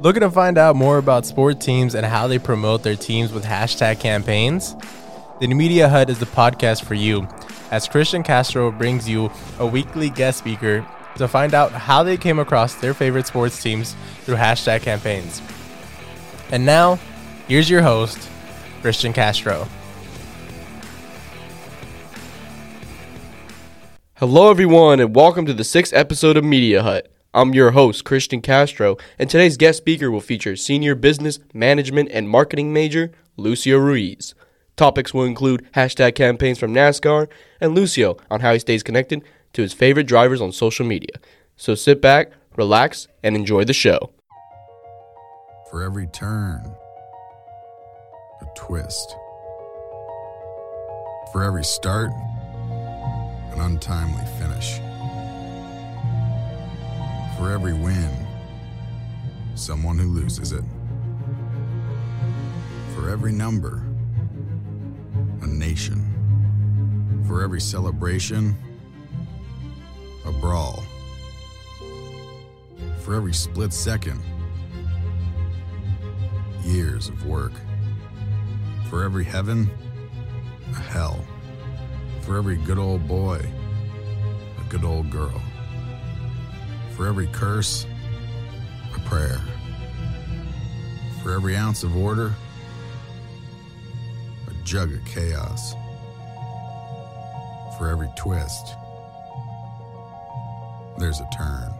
Looking to find out more about sport teams and how they promote their teams with hashtag campaigns? The Media Hut is the podcast for you, as Christian Castro brings you a weekly guest speaker to find out how they came across their favorite sports teams through hashtag campaigns. And now, here's your host, Christian Castro. Hello, everyone, and welcome to the sixth episode of Media Hut. I'm your host, Christian Castro, and today's guest speaker will feature Senior Business, Management, and Marketing Major Lucio Ruiz. Topics will include hashtag campaigns from NASCAR and Lucio on how he stays connected to his favorite drivers on social media. So sit back, relax, and enjoy the show. For every turn, a twist. For every start, an untimely finish. For every win, someone who loses it. For every number, a nation. For every celebration, a brawl. For every split second, years of work. For every heaven, a hell. For every good old boy, a good old girl. For every curse, a prayer. For every ounce of order, a jug of chaos. For every twist, there's a turn.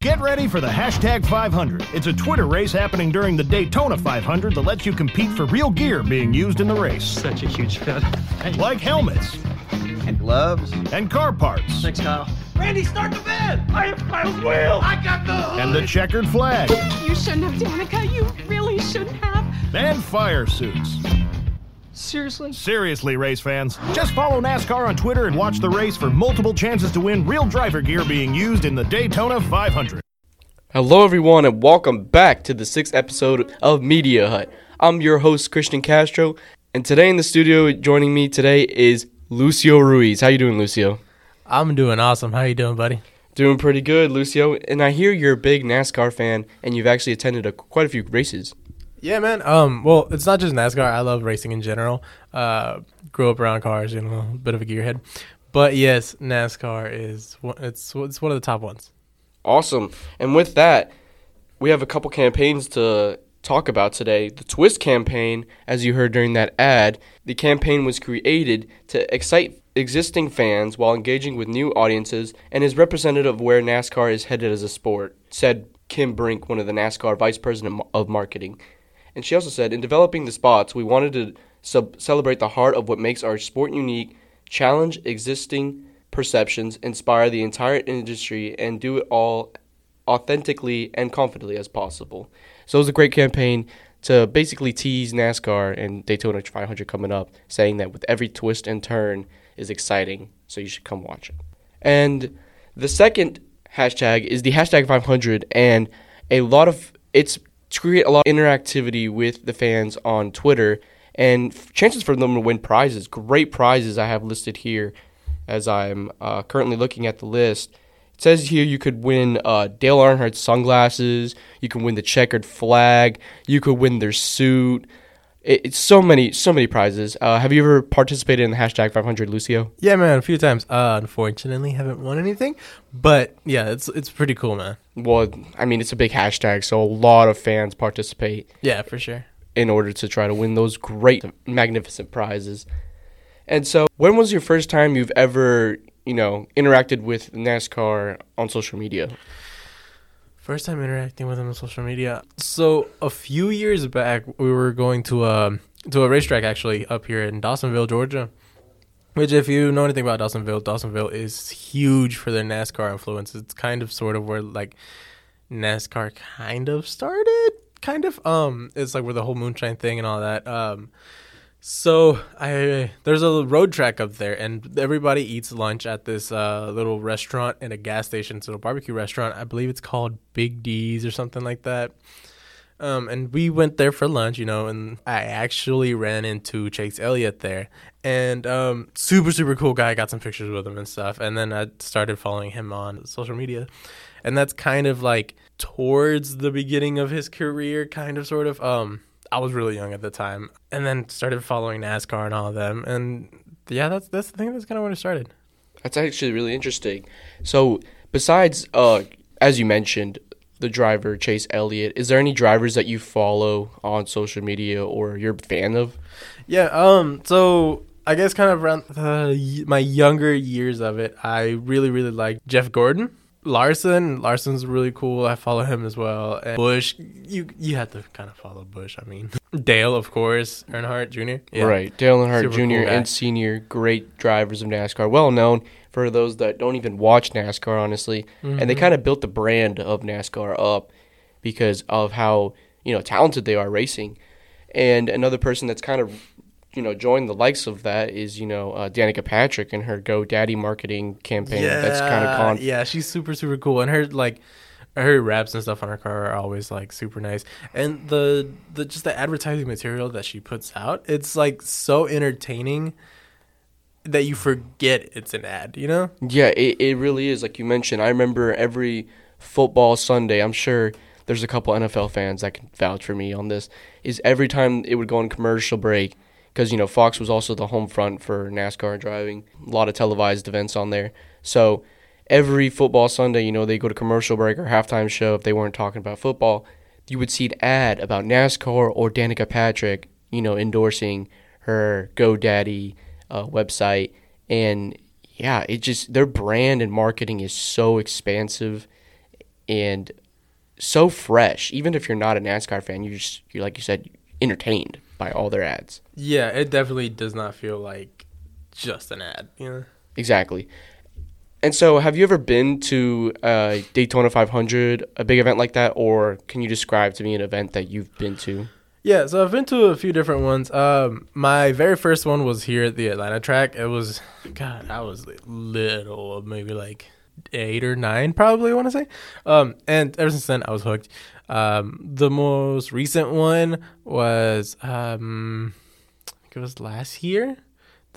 Get ready for the hashtag 500. It's a Twitter race happening during the Daytona 500 that lets you compete for real gear being used in the race, Such a huge fan. like helmets And gloves. and car parts Thanks, Kyle. Randy, start the bed! I have Kyle's wheel! I got the hood! and the checkered flag You shouldn't have, Danica. You really shouldn't have. and fire suits. Seriously? Seriously, race fans, just follow NASCAR on Twitter and watch the race for multiple chances to win real driver gear being used in the Daytona 500. Hello, everyone, and welcome back to the sixth episode of Media Hut. I'm your host, Christian Castro, and today in the studio joining me today is Lucio Ruiz. How you doing, Lucio? I'm doing awesome. How you doing, buddy? Doing pretty good, Lucio. And I hear you're a big NASCAR fan, and you've actually attended a, quite a few races. Yeah, man. Um, well, it's not just NASCAR. I love racing in general. Uh, grew up around cars, you know, a bit of a gearhead. But yes, NASCAR is it's it's one of the top ones. Awesome. And with that, we have a couple campaigns to talk about today. The Twist campaign, as you heard during that ad, the campaign was created to excite existing fans while engaging with new audiences and is representative of where NASCAR is headed as a sport, said Kim Brink, one of the NASCAR vice president of marketing. And she also said, in developing the spots, we wanted to sub- celebrate the heart of what makes our sport unique, challenge existing perceptions, inspire the entire industry, and do it all authentically and confidently as possible. So it was a great campaign to basically tease NASCAR and Daytona 500 coming up, saying that with every twist and turn is exciting, so you should come watch it. And the second hashtag is the hashtag 500, and a lot of it's to create a lot of interactivity with the fans on Twitter and chances for them to win prizes. Great prizes I have listed here as I'm uh, currently looking at the list. It says here you could win uh, Dale Earnhardt sunglasses. You can win the checkered flag. You could win their suit. It, it's so many, so many prizes. Uh, have you ever participated in the hashtag 500, Lucio? Yeah, man, a few times. Uh, unfortunately, haven't won anything, but yeah, it's it's pretty cool, man. Well, I mean, it's a big hashtag, so a lot of fans participate Yeah, for sure. in order to try to win those great, magnificent prizes. And so, when was your first time you've ever, you know, interacted with NASCAR on social media? First time interacting with him on social media. So a few years back, we were going to a to a racetrack actually up here in Dawsonville, Georgia. Which, if you know anything about Dawsonville, Dawsonville is huge for their NASCAR influence. It's kind of sort of where like NASCAR kind of started. Kind of. Um, it's like where the whole moonshine thing and all that. Um, so I there's a road track up there, and everybody eats lunch at this uh, little restaurant and a gas station, so a little barbecue restaurant. I believe it's called Big D's or something like that. Um, and we went there for lunch, you know, and I actually ran into Chase Elliott there. And um, super, super cool guy. Got some pictures with him and stuff. And then I started following him on social media. And that's kind of like towards the beginning of his career, kind of, sort of. Um, I was really young at the time. And then started following NASCAR and all of them. And yeah, that's, that's the thing that's kind of when it started. That's actually really interesting. So, besides, uh, as you mentioned, the driver Chase Elliott, is there any drivers that you follow on social media or you're a fan of? Yeah. Um. So I guess kind of around uh, my younger years of it, I really really liked Jeff Gordon. Larson, Larson's really cool. I follow him as well. And Busch, you you have to kind of follow Busch. I mean, Dale, of course, Earnhardt Jr. Yeah. Right. Dale Earnhardt Super Jr. cool and Senior, great drivers of NASCAR, well known for those that don't even watch NASCAR, honestly. And Mm-hmm. they kind of built the brand of NASCAR up because of how, you know, talented they are racing. And another person that's kind of, you know, join the likes of that is, you know, uh, Danica Patrick and her GoDaddy marketing campaign. that's kind of con- yeah, she's super super cool, and her like her raps and stuff on her car are always like super nice, and the the just the advertising material that she puts out, it's like so entertaining that you forget it's an ad. You know? Yeah, it, it really is. Like you mentioned, I remember every football Sunday, I'm sure there's a couple NFL fans that can vouch for me on this, is every time it would go on commercial break, because, you know, Fox was also the home front for NASCAR driving, a lot of televised events on there. So every football Sunday, you know, they go to commercial break or halftime show if they weren't talking about football, you would see an ad about NASCAR or Danica Patrick, you know, endorsing her GoDaddy uh, website. And yeah, it just, their brand and marketing is so expansive and so fresh. Even if you're not a NASCAR fan, you just, you're like you said, entertained by all their ads. Yeah, it definitely does not feel like just an ad. You know? Exactly. And so, have you ever been to uh, Daytona 500, a big event like that, or can you describe to me an event that you've been to? Yeah, so I've been to a few different ones. Um, my very first one was here at the Atlanta track. It was, God, I was little, maybe like eight or nine, probably. I want to say. Um, and ever since then, I was hooked. Um, the most recent one was, um, I think it was last year.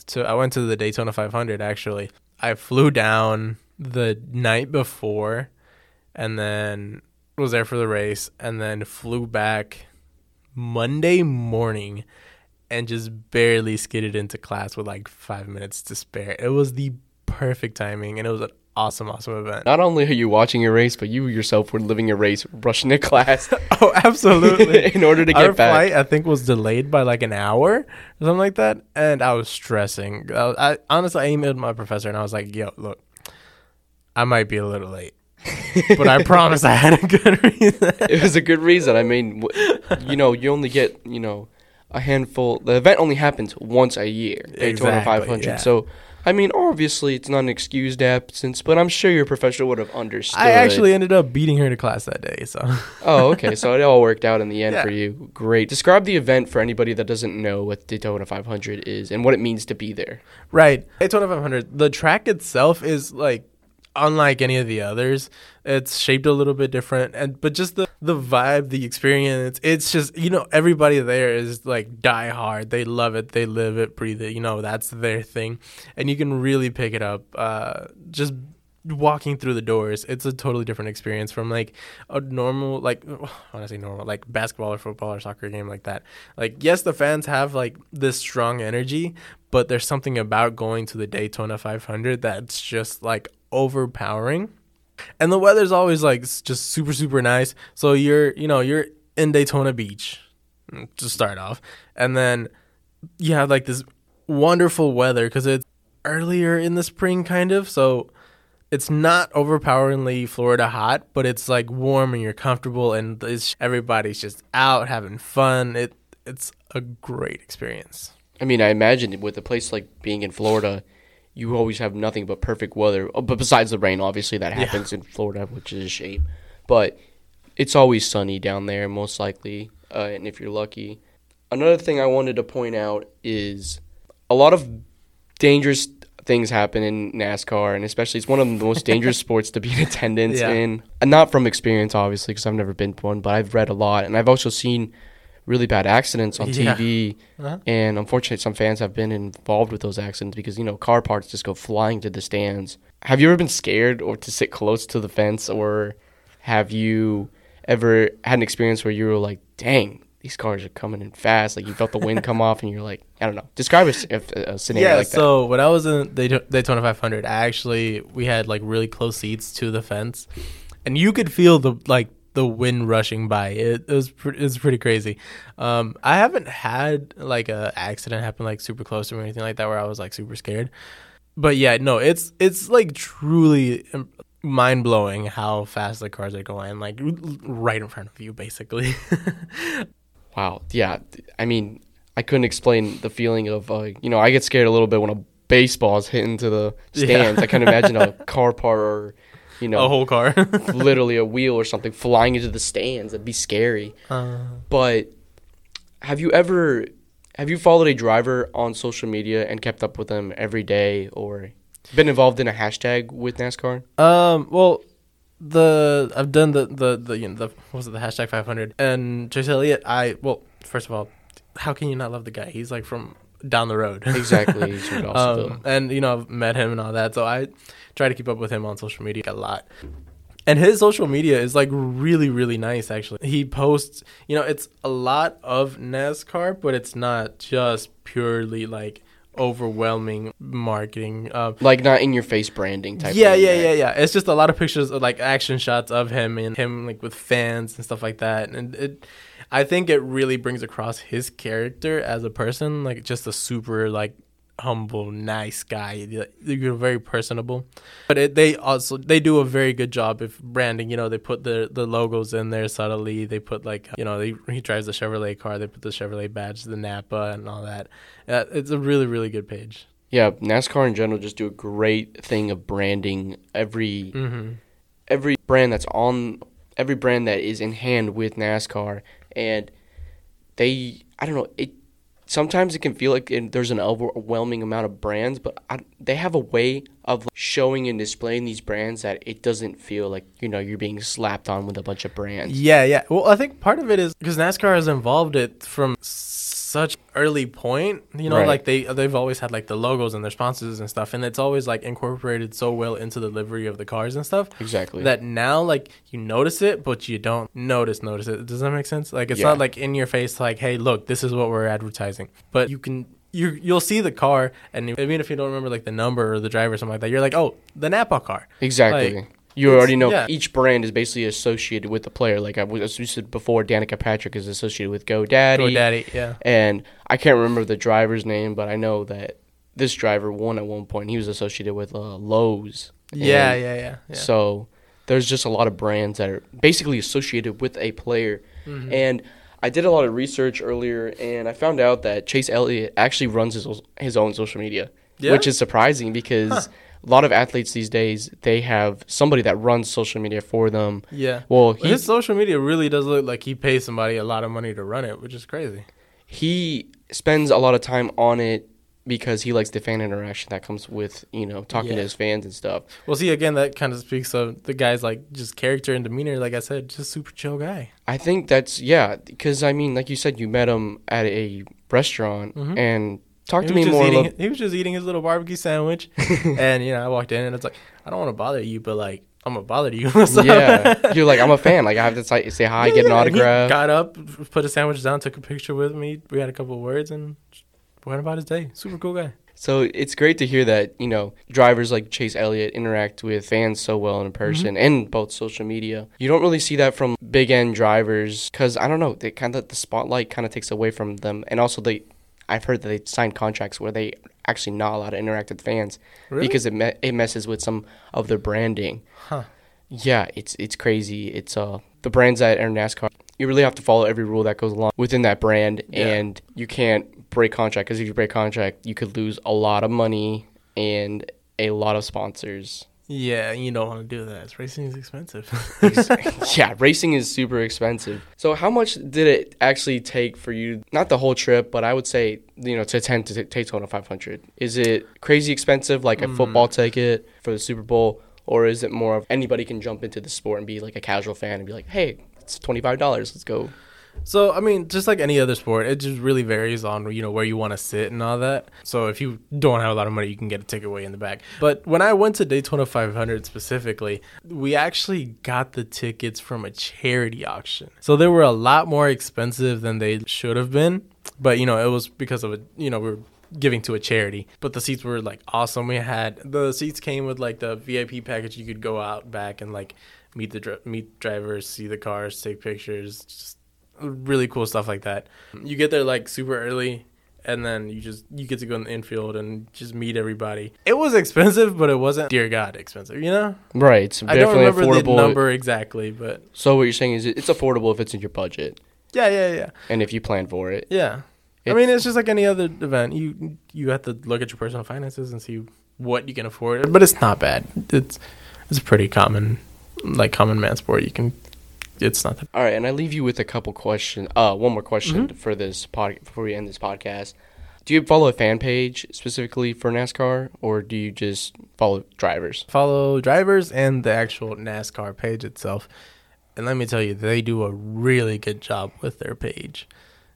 So I went to the Daytona 500 actually. I flew down the night before, and then was there for the race, and then flew back Monday morning and just barely skidded into class with like five minutes to spare. It was the perfect timing and it was an awesome, awesome event. Not only are you watching your race, but you yourself were living your race, rushing to class Oh, absolutely. in order to get Our back. flight, I think, was delayed by like an hour or something like that. And I was stressing. I, I honestly, I emailed my professor and I was like, yo, look, I might be a little late. but I promise I had a good reason. it was a good reason. I mean, you know, you only get, you know, a handful. The event only happens once a year, Daytona Exactly, 500. yeah. So, I mean, obviously, it's not an excused absence, but I'm sure your professor would have understood. I actually ended up beating her to class that day. So Oh, okay. So it all worked out in the end Yeah. for you. Great. Describe the event for anybody that doesn't know what Daytona 500 is and what it means to be there. Right. Daytona 500. The track itself is like unlike any of the others. It's shaped a little bit different, and but just the the vibe, the experience. It's just you know everybody there is like die hard. They love it. They live it, breathe it. You know that's their thing, and you can really pick it up. Uh, just walking through the doors it's a totally different experience from like a normal like say normal like basketball or football or soccer game like that like yes the fans have like this strong energy but there's something about going to the daytona 500 that's just like overpowering and the weather's always like just super super nice so you're you know you're in daytona beach mm, to start off and then you have like this wonderful weather because it's earlier in the spring kind of so it's not overpoweringly Florida hot, but it's like warm and you're comfortable and it's, everybody's just out having fun. It it's a great experience. I mean, I imagine with a place like being in Florida, you always have nothing but perfect weather. Oh, But besides the rain, obviously that happens in Florida, which is a shame. But it's always sunny down there, most likely, uh, and if you're lucky. Another thing I wanted to point out is a lot of dangerous things happen in NASCAR, and especially it's one of the most dangerous sports to be in attendance Yeah. in. And not from experience, obviously, because I've never been to one, but I've read a lot, and I've also seen really bad accidents on Yeah. TV. Uh-huh. And unfortunately, some fans have been involved with those accidents because you know car parts just go flying to the stands. Have you ever been scared or to sit close to the fence, or have you ever had an experience where you were like, "Dang, these cars are coming in fast"? Like you felt the wind come off, and you're like, I don't know. Describe a scenario yeah, like that. so when I was in Dayto- Daytona 500, I actually we had like really close seats to the fence, and you could feel the like the wind rushing by. It, it was pre- it was pretty crazy. Um, I haven't had like a accident happen like super close to me or anything like that where I was like super scared. But yeah, no, it's it's like truly mind blowing how fast the cars are going, like right in front of you, basically. Wow. Yeah. I mean, I couldn't explain the feeling of, uh, you know, I get scared a little bit when a baseball is hitting to the Yeah. stands. I can't imagine a car part or, you know, a whole car. literally a wheel or something flying into the stands. That'd be scary. Uh, But have you ever have you followed a driver on social media and kept up with them every day or been involved in a hashtag with NASCAR? Um. Well, the I've done the the the you know, the what was it the hashtag 500 and Chase Elliott. I well, first of all, how can you not love the guy? He's like from down the road. Exactly. he's from Dawsonville. um, and you know I've met him and all that, so I try to keep up with him on social media a lot. And his social media is like really, really nice. Actually, he posts. You know, it's a lot of NASCAR, but it's not just purely like overwhelming marketing. Um, like not in your face branding type. yeah, thing, yeah, yeah, yeah. It's just a lot of pictures of like action shots of him and him like with fans and stuff like that. And it, I think it really brings across his character as a person, like just a super like humble, nice guy. You're very personable. But it, they also they do a very good job of branding. You know, they put the the logos in there subtly. They put like you know they, he drives the Chevrolet car. They put the Chevrolet badge, the Napa, and all that. Uh, it's a really really good page. Yeah, NASCAR in general just do a great thing of branding every Mm-hmm. every brand that's on every brand that is in hand with NASCAR, and they I don't know it. Sometimes it can feel like it, there's an overwhelming amount of brands, but I, they have a way of showing and displaying these brands that it doesn't feel like you know you're being slapped on with a bunch of brands. Yeah, yeah. Well, I think part of it is because NASCAR has involved it from such early point. You know, Right. like they they've always had like the logos and their sponsors and stuff, and it's always like incorporated so well into the livery of the cars and stuff. Exactly. That now like you notice it, but you don't notice notice it. Does that make sense? Like it's Yeah. not like in your face, like hey, look, this is what we're advertising, but you can. You you'll see the car, and even if you don't remember like the number or the driver or something like that, you're like, oh, the Napa car. Exactly. Like, you it's- already know yeah. each brand is basically associated with the player. Like I was as we said before, Danica Patrick is associated with GoDaddy. GoDaddy, yeah. And I can't remember the driver's name, but I know that this driver won at one point. He was associated with uh, Lowe's. Yeah, yeah, yeah, yeah. So there's just a lot of brands that are basically associated with a player. Mm-hmm. And I did a lot of research earlier, and I found out that Chase Elliott actually runs his his own social media, Yeah? which is surprising because a lot of athletes these days they have somebody that runs social media for them. Yeah. Well, he his social media really does look like he pays somebody a lot of money to run it, which is crazy. he spends a lot of time on it because he likes the fan interaction that comes with you know talking Yeah. to his fans and stuff. Well, see, again, that kind of speaks of the guy's like just character and demeanor. Like I said, just super chill guy. I think that's yeah, because I mean, like you said, you met him at a restaurant mm-hmm. and talk He to me more. eating, Lo- he was just eating his little barbecue sandwich, and you know, I walked in and it's like, I don't want to bother you, but like, I'm gonna bother you. So- yeah, you're like I'm a fan. Like I have to say, say hi, Yeah, get an yeah, autograph. got up, put his sandwich down, took a picture with me. We had a couple of words and went about his day. Super cool guy. So it's great to hear that you know drivers like Chase Elliott interact with fans so well in person Mm-hmm. and both social media. You don't really see that from big end drivers because I don't know. They kind of the spotlight kind of takes away from them, and also they. I've heard that they sign contracts where they actually not allowed to interact with fans Really? because it me- it messes with some of their branding. Huh. Yeah, it's it's crazy. It's uh the brands that are NASCAR. You really have to follow every rule that goes along within that brand, Yeah. and you can't break contract because if you break contract, you could lose a lot of money and a lot of sponsors. Yeah, you don't want to do that. Racing is expensive. yeah, racing is super expensive. So how much did it actually take for you? Not the whole trip, but I would say you know to attend to Daytona 500. Is it crazy expensive, like a mm-hmm. football ticket for the Super Bowl, or is it more of anybody can jump into the sport and be like a casual fan and be like, hey, it's twenty five dollars, let's go. So I mean, just like any other sport, it just really varies on you know where you want to sit and all that. So if you don't have a lot of money, you can get a ticket way in the back. But when I went to Daytona 500 specifically, we actually got the tickets from a charity auction. So they were a lot more expensive than they should have been. But you know, it was because of a you know we're giving to a charity. But the seats were like awesome. We had the seats came with like the VIP package. You could go out back and like meet the meet drivers, see the cars, take pictures, just really cool stuff like that. You get there like super early and then you just you get to go in the infield and just meet everybody. It was expensive, but it wasn't dear god expensive, you know? Right, it's I don't definitely remember affordable. the number exactly, but So what you're saying is it's affordable if it's in your budget yeah, yeah, yeah. and if you plan for it. Yeah. I mean, it's just like any other event. You you have to look at your personal finances and see what you can afford, but it's not bad. It's it's a pretty common like common man sport. You can it's not that All right, and I leave you with a couple questions. Uh, one more question Mm-hmm. for this pod before we end this podcast. Do you follow a fan page specifically for NASCAR, or do you just follow drivers? follow drivers and the actual NASCAR page itself. And let me tell you, they do a really good job with their page.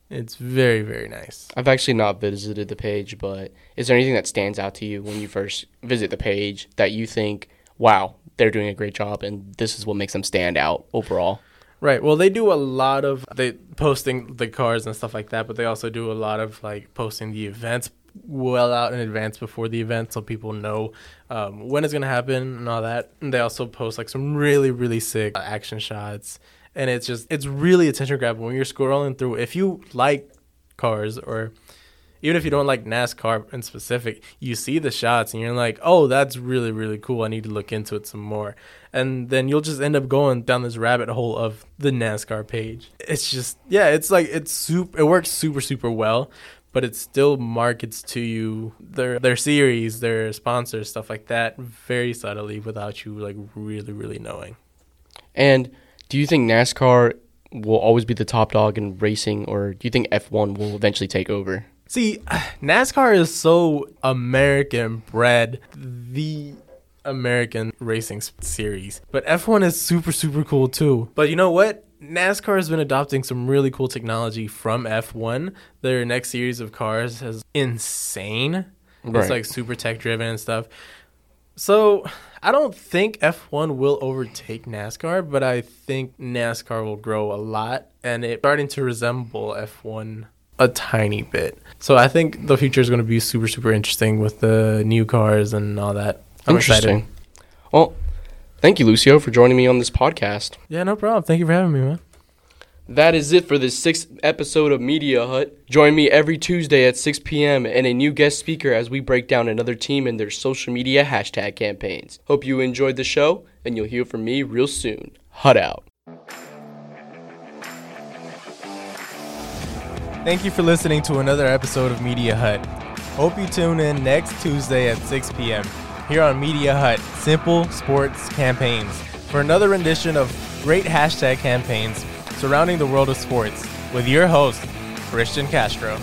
It's very, very nice. I've actually not visited the page, but is there anything that stands out to you when you first visit the page that you think, "Wow, they're doing a great job," and this is what makes them stand out overall? Right. Well, they do a lot of they posting the cars and stuff like that, but they also do a lot of like posting the events well out in advance before the event, so people know um, when it's gonna happen and all that. And they also post like some really, really sick action shots, and it's just it's really attention grabbing when you're scrolling through. If you like cars or even if you don't like NASCAR in specific, you see the shots and you're like, oh, that's really, really cool. I need to look into it some more. And then you'll just end up going down this rabbit hole of the NASCAR page. It's just, yeah, it's like, it's super, it works super, super well, but it still markets to you their, their series, their sponsors, stuff like that, very subtly without you like really, really knowing. And do you think NASCAR will always be the top dog in racing, or do you think F1 will eventually take over? See, NASCAR is so American bred, the American racing series. But F1 is super, super cool too. But you know what? NASCAR has been adopting some really cool technology from F1. Their next series of cars is insane. Right. It's like super tech driven and stuff. So I don't think F1 will overtake NASCAR, but I think NASCAR will grow a lot and it's starting to resemble F1 a tiny bit. So I think the future is going to be super, super interesting with the new cars and all that. I'm Interesting. excited. Well, thank you, Lucio, for joining me on this podcast. Yeah, no problem. Thank you for having me, man. That is it for this sixth episode of Media Hut. Join me every Tuesday at 6 p.m. and a new guest speaker as we break down another team and their social media hashtag campaigns. Hope you enjoyed the show, and you'll hear from me real soon. Hut out. Thank you for listening to another episode of Media Hut. Hope you tune in next Tuesday at 6 p.m. here on Media Hut Simple Sports Campaigns for another rendition of great hashtag campaigns surrounding the world of sports with your host, Christian Castro.